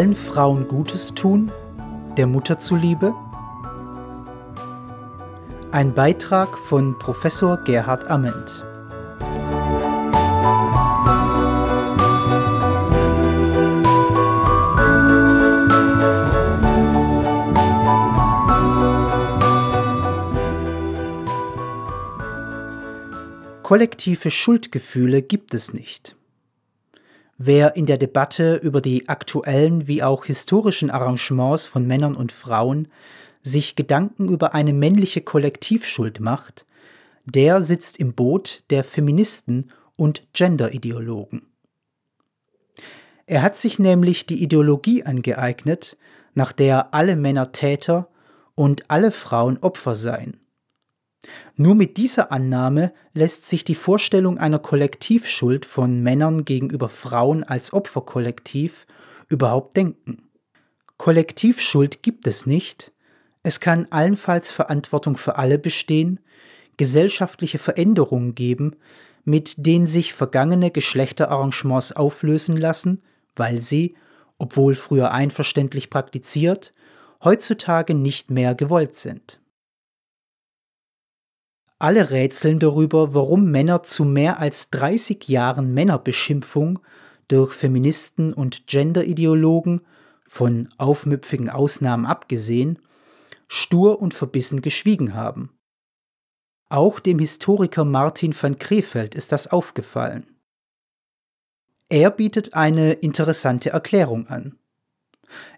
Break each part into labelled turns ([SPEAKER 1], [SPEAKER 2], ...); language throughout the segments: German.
[SPEAKER 1] allen Frauen Gutes tun, der Mutter zuliebe? Ein Beitrag von Professor Gerhard Ament. Kollektive Schuldgefühle gibt es nicht. Wer in der Debatte über die aktuellen wie auch historischen Arrangements von Männern und Frauen sich Gedanken über eine männliche Kollektivschuld macht, der sitzt im Boot der Feministen und Genderideologen. Er hat sich nämlich die Ideologie angeeignet, nach der alle Männer Täter und alle Frauen Opfer seien nur mit dieser Annahme lässt sich die Vorstellung einer Kollektivschuld von Männern gegenüber Frauen als Opferkollektiv überhaupt denken. Kollektivschuld gibt es nicht, es kann allenfalls Verantwortung für alle bestehen, gesellschaftliche Veränderungen geben, mit denen sich vergangene Geschlechterarrangements auflösen lassen, weil sie, obwohl früher einverständlich praktiziert, heutzutage nicht mehr gewollt sind. Alle rätseln darüber, warum Männer zu mehr als 30 Jahren Männerbeschimpfung durch Feministen und Genderideologen, von aufmüpfigen Ausnahmen abgesehen, stur und verbissen geschwiegen haben. Auch dem Historiker Martin van Krefeld ist das aufgefallen. Er bietet eine interessante Erklärung an.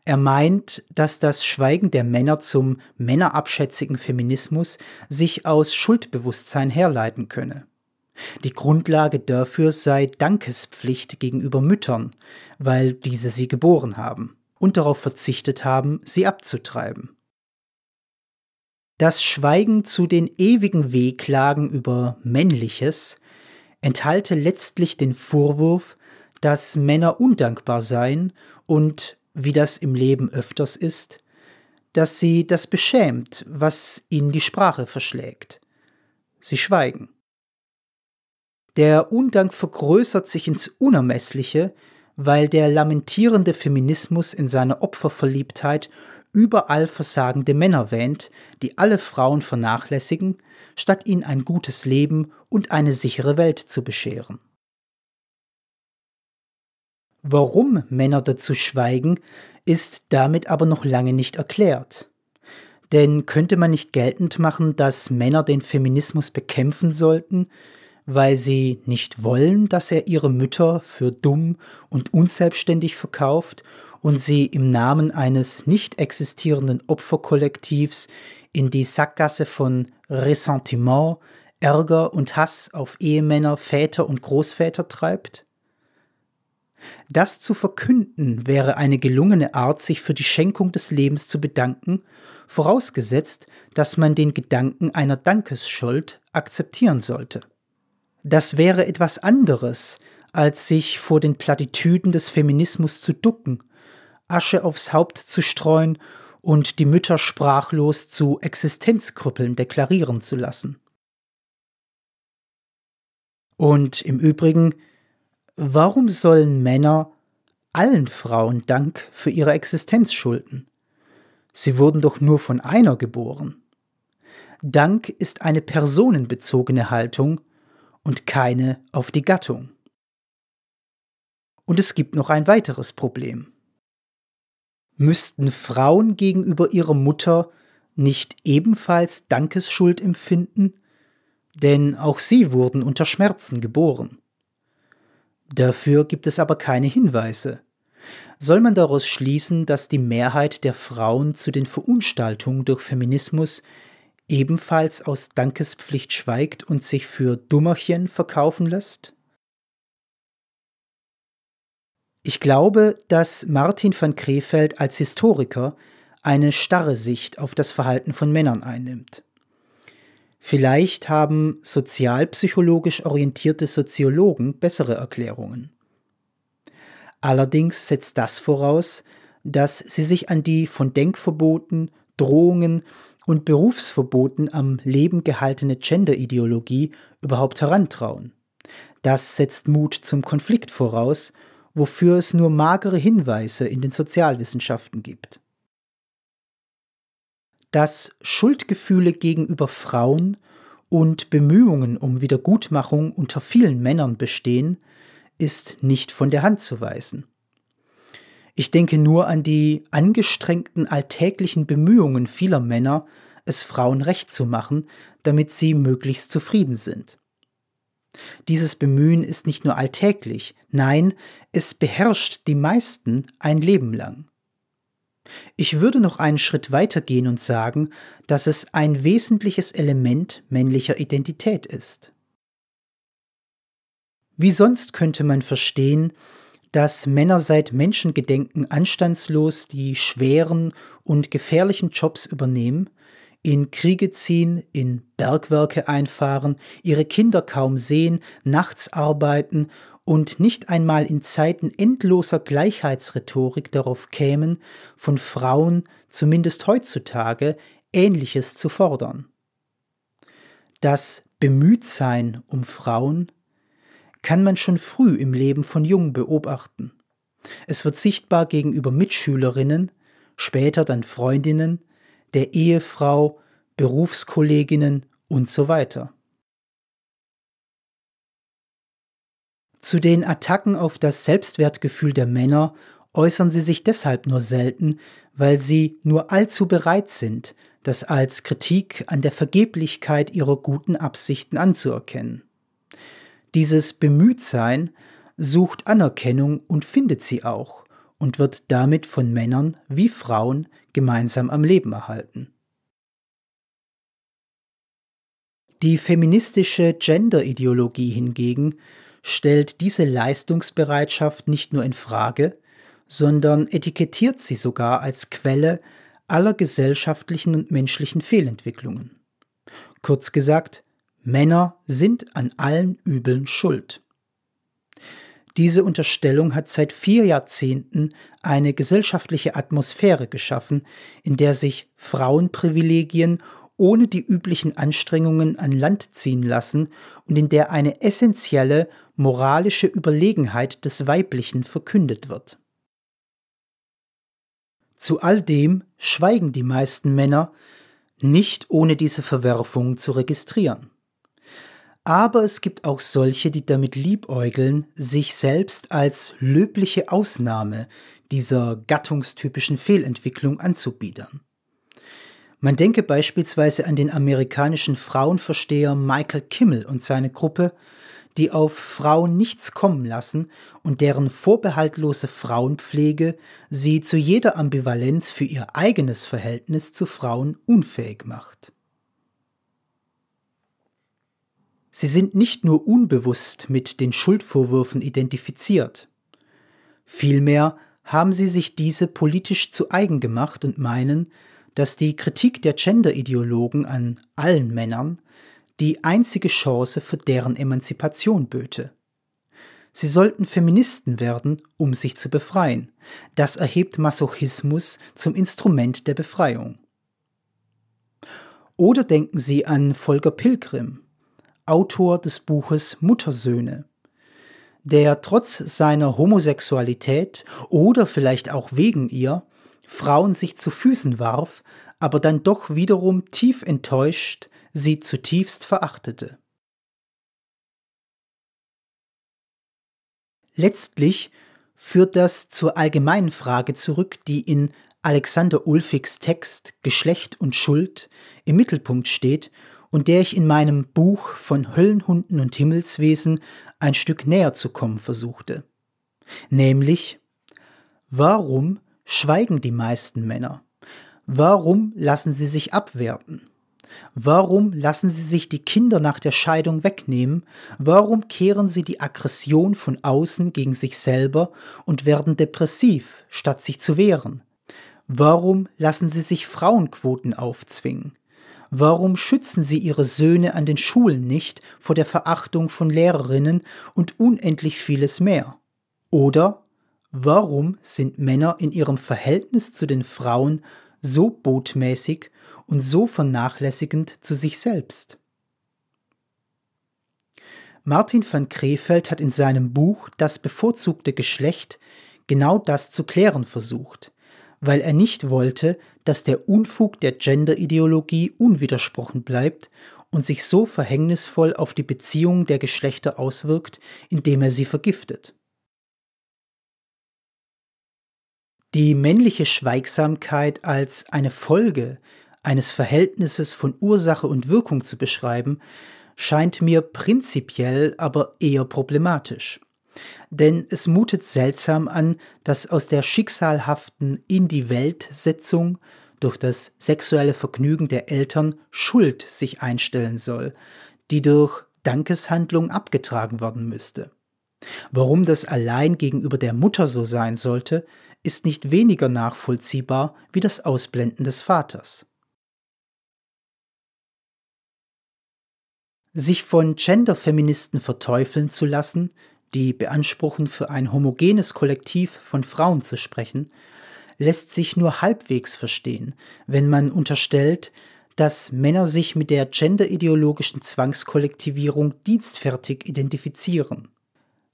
[SPEAKER 1] Er meint, dass das Schweigen der Männer zum männerabschätzigen Feminismus sich aus Schuldbewusstsein herleiten könne. Die Grundlage dafür sei Dankespflicht gegenüber Müttern, weil diese sie geboren haben und darauf verzichtet haben, sie abzutreiben. Das Schweigen zu den ewigen Wehklagen über Männliches enthalte letztlich den Vorwurf, dass Männer undankbar seien und wie das im Leben öfters ist, dass sie das beschämt, was ihnen die Sprache verschlägt. Sie schweigen. Der Undank vergrößert sich ins Unermessliche, weil der lamentierende Feminismus in seiner Opferverliebtheit überall versagende Männer wähnt, die alle Frauen vernachlässigen, statt ihnen ein gutes Leben und eine sichere Welt zu bescheren. Warum Männer dazu schweigen, ist damit aber noch lange nicht erklärt. Denn könnte man nicht geltend machen, dass Männer den Feminismus bekämpfen sollten, weil sie nicht wollen, dass er ihre Mütter für dumm und unselbstständig verkauft und sie im Namen eines nicht existierenden Opferkollektivs in die Sackgasse von Ressentiment, Ärger und Hass auf Ehemänner, Väter und Großväter treibt? Das zu verkünden wäre eine gelungene Art, sich für die Schenkung des Lebens zu bedanken, vorausgesetzt, dass man den Gedanken einer Dankesschuld akzeptieren sollte. Das wäre etwas anderes, als sich vor den Plattitüden des Feminismus zu ducken, Asche aufs Haupt zu streuen und die Mütter sprachlos zu Existenzkrüppeln deklarieren zu lassen. Und im Übrigen, Warum sollen Männer allen Frauen Dank für ihre Existenz schulden? Sie wurden doch nur von einer geboren. Dank ist eine personenbezogene Haltung und keine auf die Gattung. Und es gibt noch ein weiteres Problem. Müssten Frauen gegenüber ihrer Mutter nicht ebenfalls Dankesschuld empfinden? Denn auch sie wurden unter Schmerzen geboren. Dafür gibt es aber keine Hinweise. Soll man daraus schließen, dass die Mehrheit der Frauen zu den Verunstaltungen durch Feminismus ebenfalls aus Dankespflicht schweigt und sich für Dummerchen verkaufen lässt? Ich glaube, dass Martin van Krefeld als Historiker eine starre Sicht auf das Verhalten von Männern einnimmt. Vielleicht haben sozialpsychologisch orientierte Soziologen bessere Erklärungen. Allerdings setzt das voraus, dass sie sich an die von Denkverboten, Drohungen und Berufsverboten am Leben gehaltene Genderideologie überhaupt herantrauen. Das setzt Mut zum Konflikt voraus wofür es nur magere Hinweise in den Sozialwissenschaften gibt. Dass Schuldgefühle gegenüber Frauen und Bemühungen um Wiedergutmachung unter vielen Männern bestehen, ist nicht von der Hand zu weisen. Ich denke nur an die angestrengten alltäglichen Bemühungen vieler Männer, es Frauen recht zu machen, damit sie möglichst zufrieden sind. Dieses Bemühen ist nicht nur alltäglich, nein, es beherrscht die meisten ein Leben lang. Ich würde noch einen Schritt weiter gehen und sagen, dass es ein wesentliches Element männlicher Identität ist. Wie sonst könnte man verstehen, dass Männer seit Menschengedenken anstandslos die schweren und gefährlichen Jobs übernehmen, in Kriege ziehen, in Bergwerke einfahren, ihre Kinder kaum sehen, nachts arbeiten und nicht einmal in Zeiten endloser Gleichheitsrhetorik darauf kämen, von Frauen, zumindest heutzutage, Ähnliches zu fordern. Das Bemühtsein um Frauen kann man schon früh im Leben von Jungen beobachten. Es wird sichtbar gegenüber Mitschülerinnen, später dann Freundinnen, der Ehefrau, Berufskolleginnen und so weiter. Zu den Attacken auf das Selbstwertgefühl der Männer äußern sie sich deshalb nur selten, weil sie nur allzu bereit sind, das als Kritik an der Vergeblichkeit ihrer guten Absichten anzuerkennen. Dieses Bemühtsein sucht Anerkennung und findet sie auch und wird damit von Männern wie Frauen gemeinsam am Leben erhalten. Die feministische Gender-Ideologie hingegen stellt diese Leistungsbereitschaft nicht nur in Frage, sondern etikettiert sie sogar als Quelle aller gesellschaftlichen und menschlichen Fehlentwicklungen. Kurz gesagt, Männer sind an allen Übeln schuld. Diese Unterstellung hat seit vier Jahrzehnten eine gesellschaftliche Atmosphäre geschaffen, in der sich Frauenprivilegien ohne die üblichen Anstrengungen an Land ziehen lassen und in der eine essentielle moralische Überlegenheit des Weiblichen verkündet wird. Zu all dem schweigen die meisten Männer, nicht ohne diese Verwerfung zu registrieren. Aber es gibt auch solche, die damit liebäugeln, sich selbst als löbliche Ausnahme dieser gattungstypischen Fehlentwicklung anzubiedern. Man denke beispielsweise an den amerikanischen Frauenversteher Michael Kimmel und seine Gruppe, die auf Frauen nichts kommen lassen und deren vorbehaltlose Frauenpflege sie zu jeder Ambivalenz für ihr eigenes Verhältnis zu Frauen unfähig macht. Sie sind nicht nur unbewusst mit den Schuldvorwürfen identifiziert. Vielmehr haben sie sich diese politisch zu eigen gemacht und meinen, dass die Kritik der Gender-Ideologen an allen Männern die einzige Chance für deren Emanzipation böte. Sie sollten Feministen werden, um sich zu befreien. Das erhebt Masochismus zum Instrument der Befreiung. Oder denken Sie an Volker Pilgrim, Autor des Buches Muttersöhne, der trotz seiner Homosexualität oder vielleicht auch wegen ihr Frauen sich zu Füßen warf, aber dann doch wiederum tief enttäuscht sie zutiefst verachtete. Letztlich führt das zur allgemeinen Frage zurück, die in Alexander Ulfigs Text Geschlecht und Schuld im Mittelpunkt steht und der ich in meinem Buch von Höllenhunden und Himmelswesen ein Stück näher zu kommen versuchte. Nämlich, warum schweigen die meisten Männer? Warum lassen sie sich abwerten? Warum lassen sie sich die Kinder nach der Scheidung wegnehmen? Warum kehren sie die Aggression von außen gegen sich selber und werden depressiv, statt sich zu wehren? Warum lassen sie sich Frauenquoten aufzwingen? Warum schützen sie ihre Söhne an den Schulen nicht vor der Verachtung von Lehrerinnen und unendlich vieles mehr? Oder warum sind Männer in ihrem Verhältnis zu den Frauen so botmäßig und so vernachlässigend zu sich selbst? Martin van Krefeld hat in seinem Buch Das bevorzugte Geschlecht genau das zu klären versucht, weil er nicht wollte, dass der Unfug der Genderideologie unwidersprochen bleibt und sich so verhängnisvoll auf die Beziehung der Geschlechter auswirkt, indem er sie vergiftet. Die männliche Schweigsamkeit als eine Folge eines Verhältnisses von Ursache und Wirkung zu beschreiben, scheint mir prinzipiell aber eher problematisch. Denn es mutet seltsam an, dass aus der schicksalhaften In die Welt-Setzung durch das sexuelle Vergnügen der Eltern Schuld sich einstellen soll, die durch Dankeshandlung abgetragen werden müsste. Warum das allein gegenüber der Mutter so sein sollte, ist nicht weniger nachvollziehbar wie das Ausblenden des Vaters. Sich von Genderfeministen verteufeln zu lassen, die beanspruchen, für ein homogenes Kollektiv von Frauen zu sprechen, lässt sich nur halbwegs verstehen, wenn man unterstellt, dass Männer sich mit der genderideologischen Zwangskollektivierung dienstfertig identifizieren.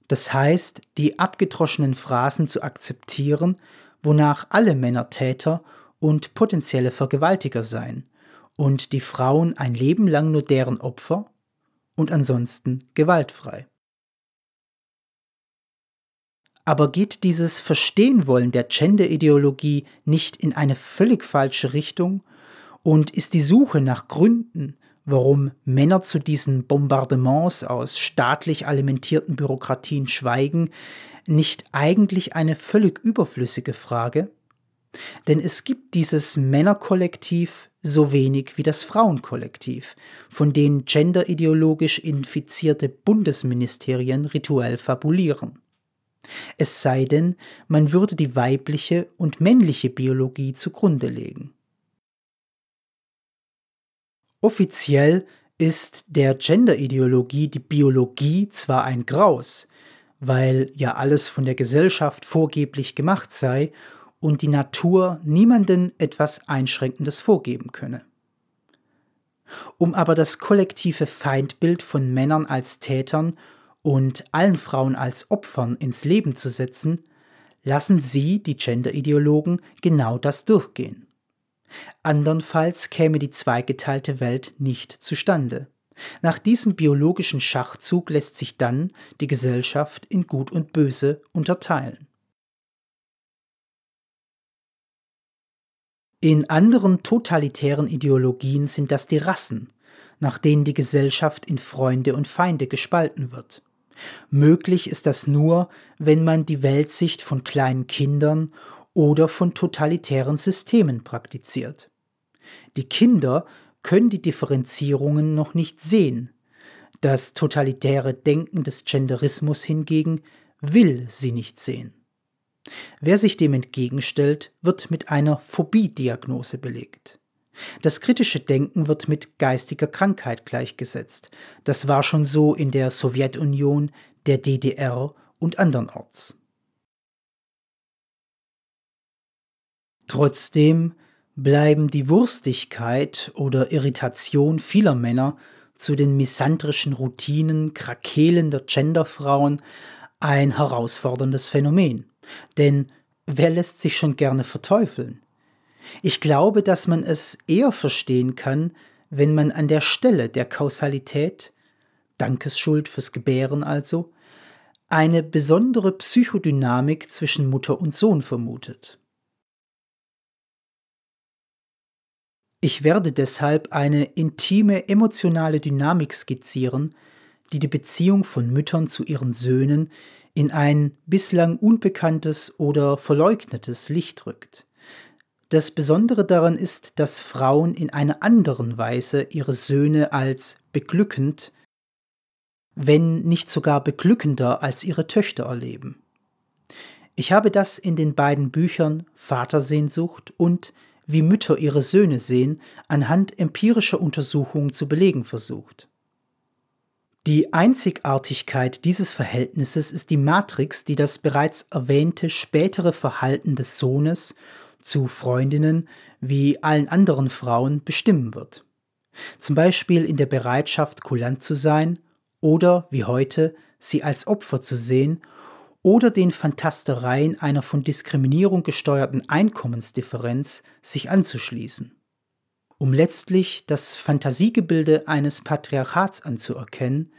[SPEAKER 1] Das heißt, die abgedroschenen Phrasen zu akzeptieren, wonach alle Männer Täter und potenzielle Vergewaltiger seien und die Frauen ein Leben lang nur deren Opfer und ansonsten gewaltfrei. Aber geht dieses Verstehenwollen der Gender-Ideologie nicht in eine völlig falsche Richtung? Und ist die Suche nach Gründen, warum Männer zu diesen Bombardements aus staatlich alimentierten Bürokratien schweigen, nicht eigentlich eine völlig überflüssige Frage? Denn es gibt dieses Männerkollektiv so wenig wie das Frauenkollektiv, von denen genderideologisch infizierte Bundesministerien rituell fabulieren. Es sei denn, man würde die weibliche und männliche Biologie zugrunde legen. Offiziell ist der Genderideologie die Biologie zwar ein Graus, weil ja alles von der Gesellschaft vorgeblich gemacht sei und die Natur niemanden etwas Einschränkendes vorgeben könne. Um aber das kollektive Feindbild von Männern als Tätern und allen Frauen als Opfern ins Leben zu setzen, lassen sie, die Gender-Ideologen, genau das durchgehen. Andernfalls käme die zweigeteilte Welt nicht zustande. Nach diesem biologischen Schachzug lässt sich dann die Gesellschaft in Gut und Böse unterteilen. In anderen totalitären Ideologien sind das die Rassen, nach denen die Gesellschaft in Freunde und Feinde gespalten wird. Möglich ist das nur, wenn man die Weltsicht von kleinen Kindern oder von totalitären Systemen praktiziert. Die Kinder können die Differenzierungen noch nicht sehen. Das totalitäre Denken des Genderismus hingegen will sie nicht sehen. Wer sich dem entgegenstellt, wird mit einer Phobie-Diagnose belegt. Das kritische Denken wird mit geistiger Krankheit gleichgesetzt. Das war schon so in der Sowjetunion, der DDR und andernorts. Trotzdem bleiben die Wurstigkeit oder Irritation vieler Männer zu den misandrischen Routinen krakelender Genderfrauen ein herausforderndes Phänomen. Denn wer lässt sich schon gerne verteufeln? Ich glaube, dass man es eher verstehen kann, wenn man an der Stelle der Kausalität, Dankesschuld fürs Gebären also, eine besondere Psychodynamik zwischen Mutter und Sohn vermutet. Ich werde deshalb eine intime emotionale Dynamik skizzieren, die die Beziehung von Müttern zu ihren Söhnen in ein bislang unbekanntes oder verleugnetes Licht rückt. Das Besondere daran ist, dass Frauen in einer anderen Weise ihre Söhne als beglückend, wenn nicht sogar beglückender als ihre Töchter erleben. Ich habe das in den beiden Büchern Vatersehnsucht und Wie Mütter ihre Söhne sehen anhand empirischer Untersuchungen zu belegen versucht. Die Einzigartigkeit dieses Verhältnisses ist die Matrix, die das bereits erwähnte spätere Verhalten des Sohnes zu Freundinnen wie allen anderen Frauen bestimmen wird. Zum Beispiel in der Bereitschaft, kulant zu sein oder wie heute sie als Opfer zu sehen oder den Fantastereien einer von Diskriminierung gesteuerten Einkommensdifferenz sich anzuschließen. Um letztlich das Fantasiegebilde eines Patriarchats anzuerkennen,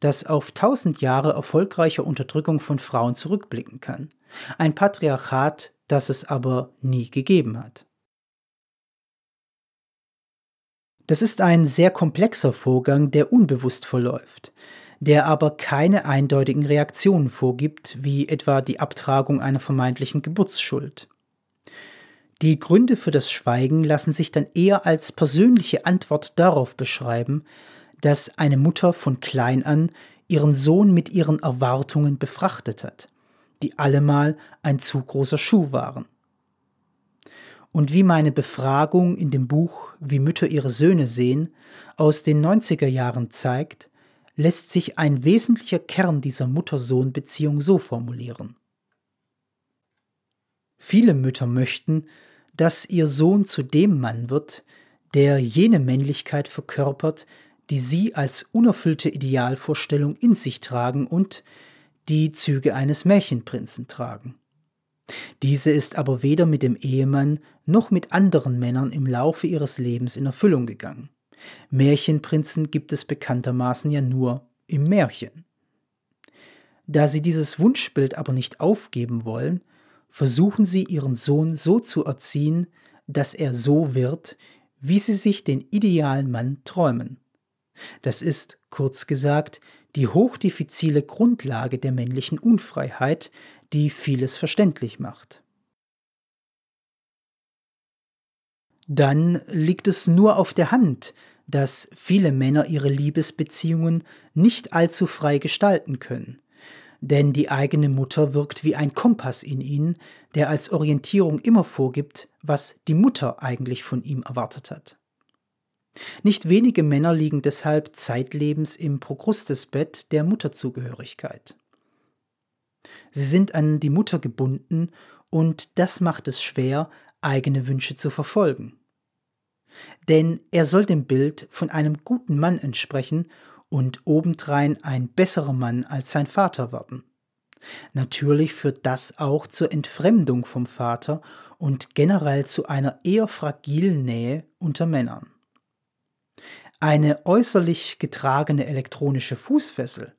[SPEAKER 1] das auf tausend Jahre erfolgreicher Unterdrückung von Frauen zurückblicken kann. Ein Patriarchat, das es aber nie gegeben hat. Das ist ein sehr komplexer Vorgang, der unbewusst verläuft, der aber keine eindeutigen Reaktionen vorgibt, wie etwa die Abtragung einer vermeintlichen Geburtsschuld. Die Gründe für das Schweigen lassen sich dann eher als persönliche Antwort darauf beschreiben, dass eine Mutter von klein an ihren Sohn mit ihren Erwartungen befrachtet hat, die allemal ein zu großer Schuh waren. Und wie meine Befragung in dem Buch Wie Mütter ihre Söhne sehen aus den 90er Jahren zeigt, lässt sich ein wesentlicher Kern dieser Mutter-Sohn-Beziehung so formulieren. Viele Mütter möchten, dass ihr Sohn zu dem Mann wird, der jene Männlichkeit verkörpert, die sie als unerfüllte Idealvorstellung in sich tragen und die Züge eines Märchenprinzen tragen. Diese ist aber weder mit dem Ehemann noch mit anderen Männern im Laufe ihres Lebens in Erfüllung gegangen. Märchenprinzen gibt es bekanntermaßen ja nur im Märchen. Da sie dieses Wunschbild aber nicht aufgeben wollen, versuchen sie ihren Sohn so zu erziehen, dass er so wird, wie sie sich den idealen Mann träumen. Das ist, kurz gesagt, die hochdifizile Grundlage der männlichen Unfreiheit, die vieles verständlich macht. Dann liegt es nur auf der Hand, dass viele Männer ihre Liebesbeziehungen nicht allzu frei gestalten können, denn die eigene Mutter wirkt wie ein Kompass in ihnen, der als Orientierung immer vorgibt, was die Mutter eigentlich von ihm erwartet hat. Nicht wenige Männer liegen deshalb zeitlebens im Prokrustesbett der Mutterzugehörigkeit. Sie sind an die Mutter gebunden und das macht es schwer, eigene Wünsche zu verfolgen. Denn er soll dem Bild von einem guten Mann entsprechen und obendrein ein besserer Mann als sein Vater werden. Natürlich führt das auch zur Entfremdung vom Vater und generell zu einer eher fragilen Nähe unter Männern. Eine äußerlich getragene elektronische Fußfessel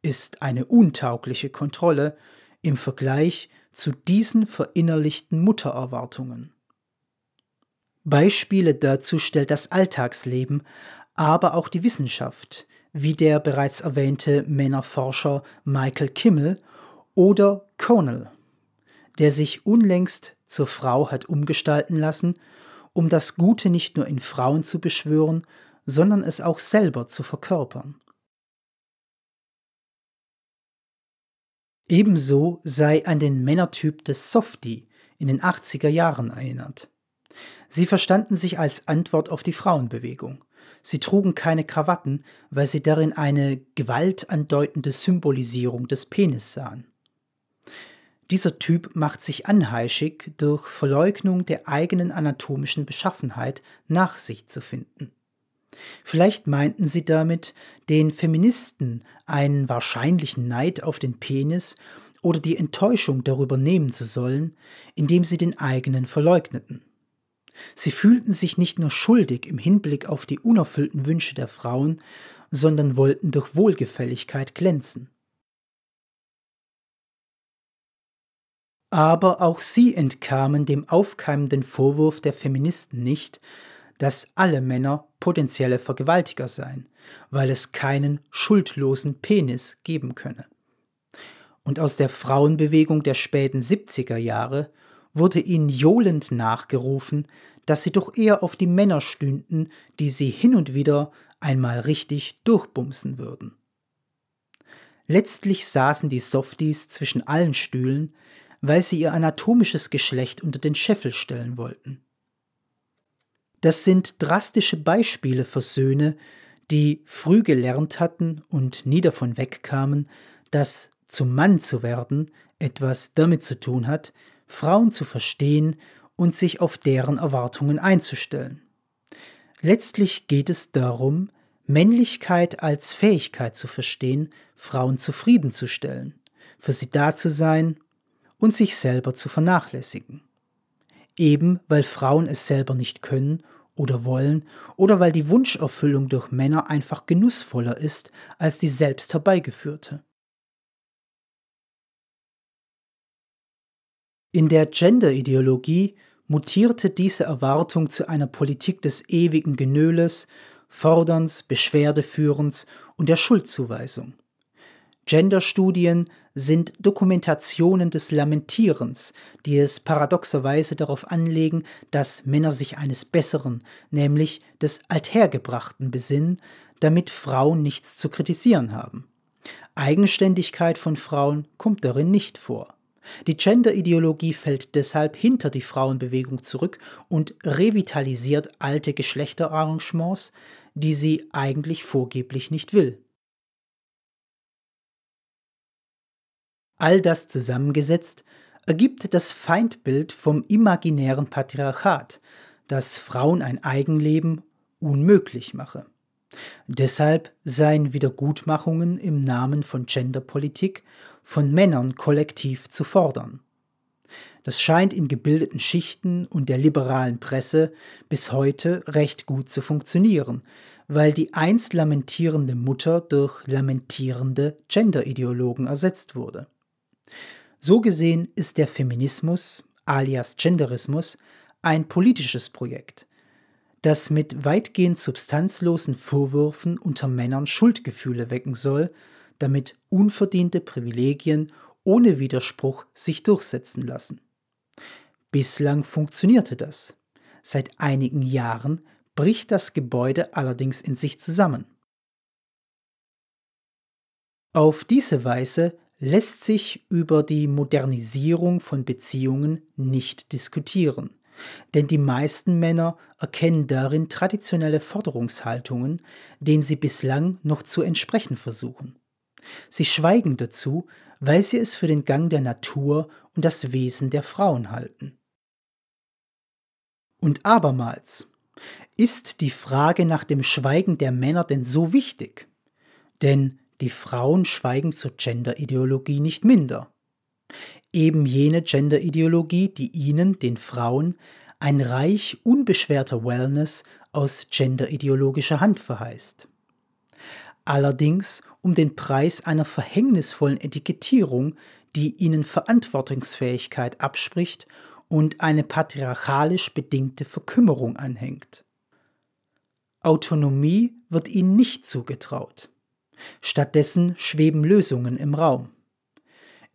[SPEAKER 1] ist eine untaugliche Kontrolle im Vergleich zu diesen verinnerlichten Muttererwartungen. Beispiele dazu stellt das Alltagsleben, aber auch die Wissenschaft, wie der bereits erwähnte Männerforscher Michael Kimmel oder Conal, der sich unlängst zur Frau hat umgestalten lassen, um das Gute nicht nur in Frauen zu beschwören, sondern es auch selber zu verkörpern. Ebenso sei an den Männertyp des Softie in den 80er Jahren erinnert. Sie verstanden sich als Antwort auf die Frauenbewegung. Sie trugen keine Krawatten, weil sie darin eine gewaltandeutende Symbolisierung des Penis sahen. Dieser Typ macht sich anheischig, durch Verleugnung der eigenen anatomischen Beschaffenheit nach sich zu finden. Vielleicht meinten sie damit, den Feministen einen wahrscheinlichen Neid auf den Penis oder die Enttäuschung darüber nehmen zu sollen, indem sie den eigenen verleugneten. Sie fühlten sich nicht nur schuldig im Hinblick auf die unerfüllten Wünsche der Frauen, sondern wollten durch Wohlgefälligkeit glänzen. Aber auch sie entkamen dem aufkeimenden Vorwurf der Feministen nicht, dass alle Männer potenzielle Vergewaltiger seien, weil es keinen schuldlosen Penis geben könne. Und aus der Frauenbewegung der späten 70er Jahre wurde ihnen johlend nachgerufen, dass sie doch eher auf die Männer stünden, die sie hin und wieder einmal richtig durchbumsen würden. Letztlich saßen die Softies zwischen allen Stühlen, weil sie ihr anatomisches Geschlecht unter den Scheffel stellen wollten. Das sind drastische Beispiele für Söhne, die früh gelernt hatten und nie davon wegkamen, dass zum Mann zu werden etwas damit zu tun hat, Frauen zu verstehen und sich auf deren Erwartungen einzustellen. Letztlich geht es darum, Männlichkeit als Fähigkeit zu verstehen, Frauen zufriedenzustellen, für sie da zu sein und sich selber zu vernachlässigen. Eben weil Frauen es selber nicht können oder wollen oder weil die Wunscherfüllung durch Männer einfach genussvoller ist als die selbst herbeigeführte. In der Gender-Ideologie mutierte diese Erwartung zu einer Politik des ewigen Genöles, Forderns, Beschwerdeführens und der Schuldzuweisung. Genderstudien sind Dokumentationen des Lamentierens, die es paradoxerweise darauf anlegen, dass Männer sich eines Besseren, nämlich des Althergebrachten, besinnen, damit Frauen nichts zu kritisieren haben. Eigenständigkeit von Frauen kommt darin nicht vor. Die Gender-Ideologie fällt deshalb hinter die Frauenbewegung zurück und revitalisiert alte Geschlechterarrangements, die sie eigentlich vorgeblich nicht will. All das zusammengesetzt ergibt das Feindbild vom imaginären Patriarchat, das Frauen ein Eigenleben unmöglich mache. Deshalb seien Wiedergutmachungen im Namen von Genderpolitik von Männern kollektiv zu fordern. Das scheint in gebildeten Schichten und der liberalen Presse bis heute recht gut zu funktionieren, weil die einst lamentierende Mutter durch lamentierende Genderideologen ersetzt wurde. So gesehen ist der Feminismus alias Genderismus ein politisches Projekt, das mit weitgehend substanzlosen Vorwürfen unter Männern Schuldgefühle wecken soll, damit unverdiente Privilegien ohne Widerspruch sich durchsetzen lassen. Bislang funktionierte das. Seit einigen Jahren bricht das Gebäude allerdings in sich zusammen. Auf diese Weise lässt sich über die Modernisierung von Beziehungen nicht diskutieren. Denn die meisten Männer erkennen darin traditionelle Forderungshaltungen, denen sie bislang noch zu entsprechen versuchen. Sie schweigen dazu, weil sie es für den Gang der Natur und das Wesen der Frauen halten. Und abermals, ist die Frage nach dem Schweigen der Männer denn so wichtig? Denn die Frauen schweigen zur Genderideologie nicht minder. Eben jene Genderideologie, die ihnen, den Frauen, ein Reich unbeschwerter Wellness aus genderideologischer Hand verheißt. Allerdings um den Preis einer verhängnisvollen Etikettierung, die ihnen Verantwortungsfähigkeit abspricht und eine patriarchalisch bedingte Verkümmerung anhängt. Autonomie wird ihnen nicht zugetraut. Stattdessen schweben Lösungen im Raum.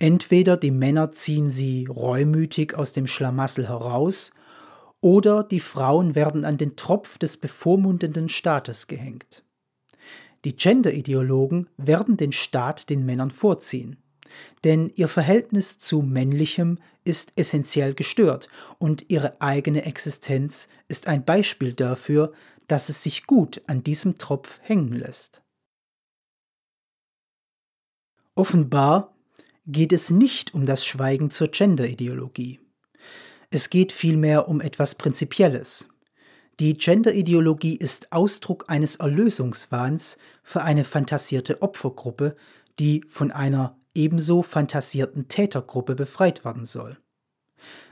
[SPEAKER 1] Entweder die Männer ziehen sie reumütig aus dem Schlamassel heraus, oder die Frauen werden an den Tropf des bevormundenden Staates gehängt. Die Gender-Ideologen werden den Staat den Männern vorziehen, denn ihr Verhältnis zu Männlichem ist essentiell gestört und ihre eigene Existenz ist ein Beispiel dafür, dass es sich gut an diesem Tropf hängen lässt. Offenbar geht es nicht um das Schweigen zur Gender-Ideologie. Es geht vielmehr um etwas Prinzipielles. Die Gender-Ideologie ist Ausdruck eines Erlösungswahns für eine fantasierte Opfergruppe, die von einer ebenso fantasierten Tätergruppe befreit werden soll.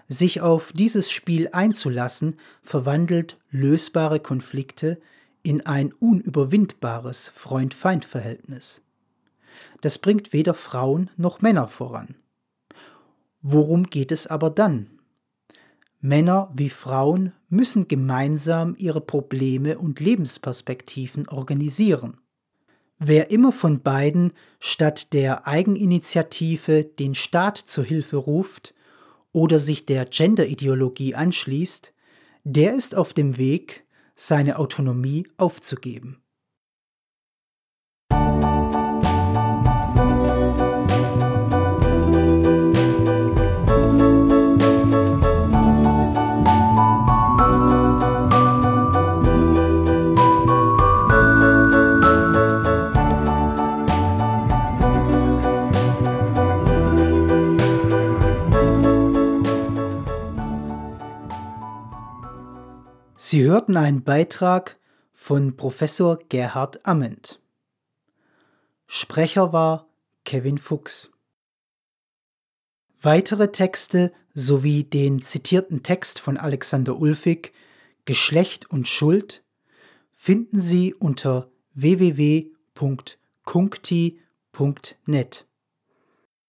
[SPEAKER 1] Sich auf dieses Spiel einzulassen, verwandelt lösbare Konflikte in ein unüberwindbares Freund-Feind-Verhältnis. Das bringt weder Frauen noch Männer voran. Worum geht es aber dann? Männer wie Frauen müssen gemeinsam ihre Probleme und Lebensperspektiven organisieren. Wer immer von beiden statt der Eigeninitiative den Staat zur Hilfe ruft oder sich der Genderideologie anschließt, der ist auf dem Weg, seine Autonomie aufzugeben. Sie hörten einen Beitrag von Professor Gerhard Amend. Sprecher war Kevin Fuchs. Weitere Texte sowie den zitierten Text von Alexander Ulfig Geschlecht und Schuld finden Sie unter www.kunkti.net.